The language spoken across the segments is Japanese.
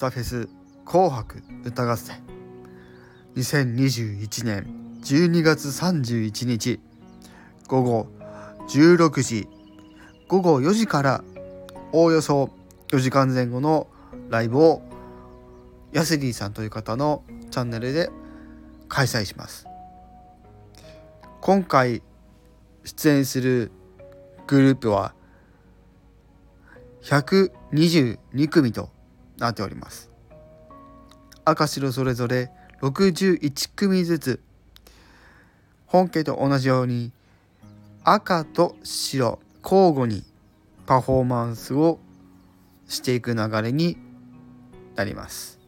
タフェス紅白歌合戦。2021年12月31日午後16時。午後4時からおおよそ4時間前後のライブをヤスリーさんという方のチャンネルで開催します。今回出演するグループは122組となっております。赤白それぞれ61組ずつ本家と同じように赤と白交互にパフォーマンスをしていく流れになります。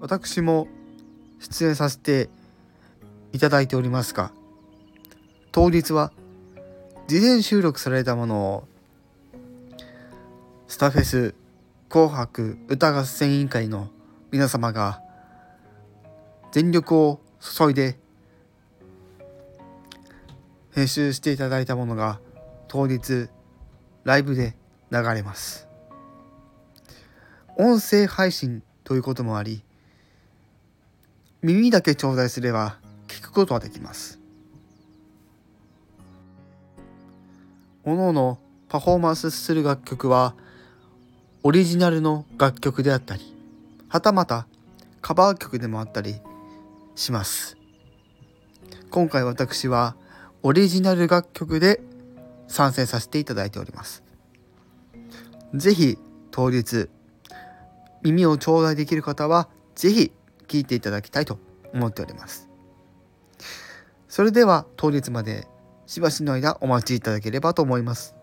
私も出演させていただいておりますが当日は事前収録されたものをスタフェス紅白歌合戦委員会の皆様が全力を注いで編集していただいたものが当日ライブで流れます。音声配信ということもあり耳だけ頂戴すれば聞くことができます。おのおのパフォーマンスする楽曲はオリジナルの楽曲であったりはたまたカバー曲でもあったりします。今回私はオリジナル楽曲で参戦させていただいております。是非当日耳を頂戴できる方は是非聴いていただきたいと思っております。それでは当日までしばしの間お待ちいただければと思います。